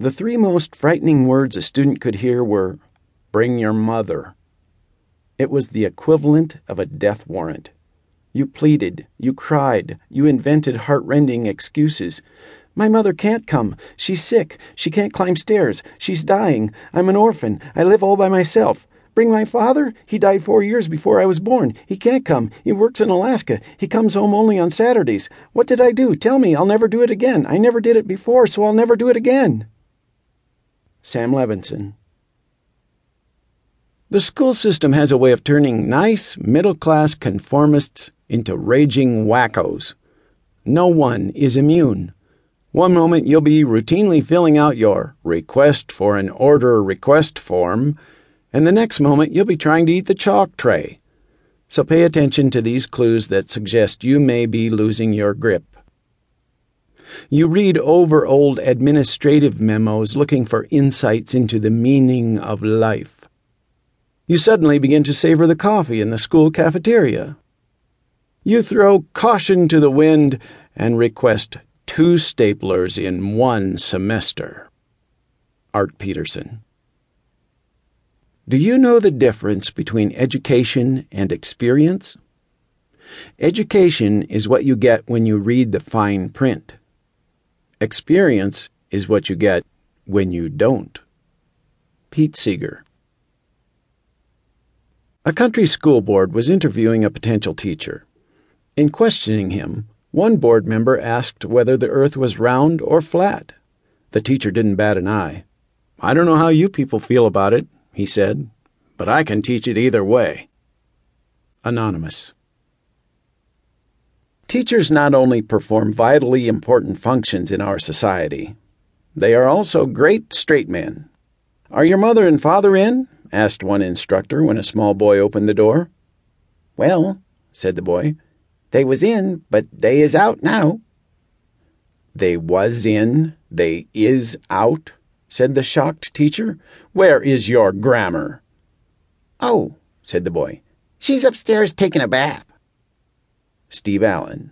The three most frightening words a student could hear were, Bring your mother. It was the equivalent of a death warrant. You pleaded, you cried, you invented heartrending excuses. My mother can't come. She's sick. She can't climb stairs. She's dying. I'm an orphan. I live all by myself. Bring my father? He died four years before I was born. He can't come. He works in Alaska. He comes home only on Saturdays. What did I do? Tell me. I'll never do it again. I never did it before, so I'll never do it again. Sam Levenson. The school system has a way of turning nice, middle class conformists into raging wackos. No one is immune. One moment you'll be routinely filling out your request for an order request form, and the next moment you'll be trying to eat the chalk tray. So pay attention to these clues that suggest you may be losing your grip. You read over old administrative memos looking for insights into the meaning of life. You suddenly begin to savor the coffee in the school cafeteria. You throw caution to the wind and request two staplers in one semester. Art Peterson. Do you know the difference between education and experience? Education is what you get when you read the fine print. Experience is what you get when you don't. Pete Seeger. A country school board was interviewing a potential teacher. In questioning him, one board member asked whether the earth was round or flat. The teacher didn't bat an eye. I don't know how you people feel about it, he said, but I can teach it either way. Anonymous. Teachers not only perform vitally important functions in our society, they are also great straight men. Are your mother and father in? asked one instructor when a small boy opened the door. Well, said the boy, they was in, but they is out now. They was in, they is out, said the shocked teacher. Where is your grammar? Oh, said the boy, she's upstairs taking a bath. Steve Allen.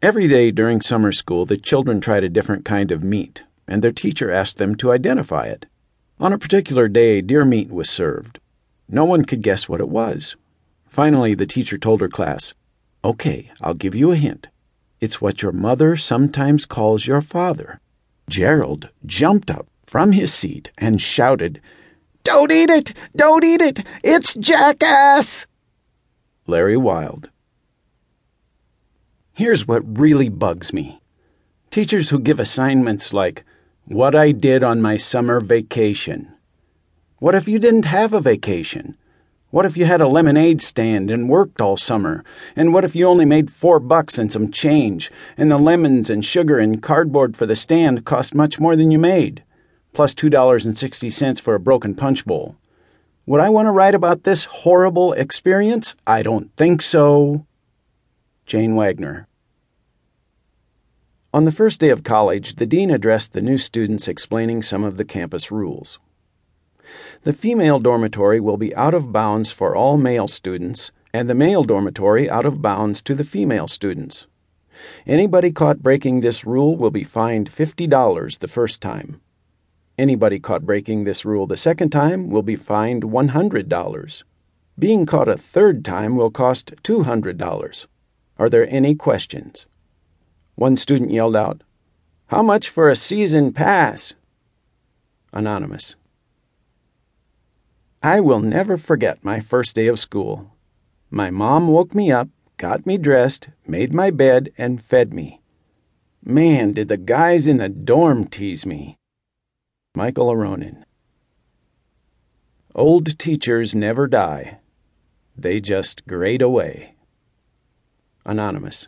Every day during summer school, the children tried a different kind of meat, and their teacher asked them to identify it. On a particular day, deer meat was served. No one could guess what it was. Finally, the teacher told her class, Okay, I'll give you a hint. It's what your mother sometimes calls your father. Gerald jumped up from his seat and shouted, Don't eat it! Don't eat it! It's jackass! Larry Wilde. Here's what really bugs me teachers who give assignments like, What I did on my summer vacation. What if you didn't have a vacation? What if you had a lemonade stand and worked all summer? And what if you only made four bucks and some change, and the lemons and sugar and cardboard for the stand cost much more than you made, plus $2.60 for a broken punch bowl? Would I want to write about this horrible experience? I don't think so. Jane Wagner. On the first day of college, the dean addressed the new students explaining some of the campus rules. The female dormitory will be out of bounds for all male students, and the male dormitory out of bounds to the female students. Anybody caught breaking this rule will be fined $50 the first time. Anybody caught breaking this rule the second time will be fined $100. Being caught a third time will cost $200. Are there any questions? One student yelled out, How much for a season pass? Anonymous. I will never forget my first day of school. My mom woke me up, got me dressed, made my bed, and fed me. Man, did the guys in the dorm tease me. Michael Aronin. Old teachers never die, they just grade away. Anonymous.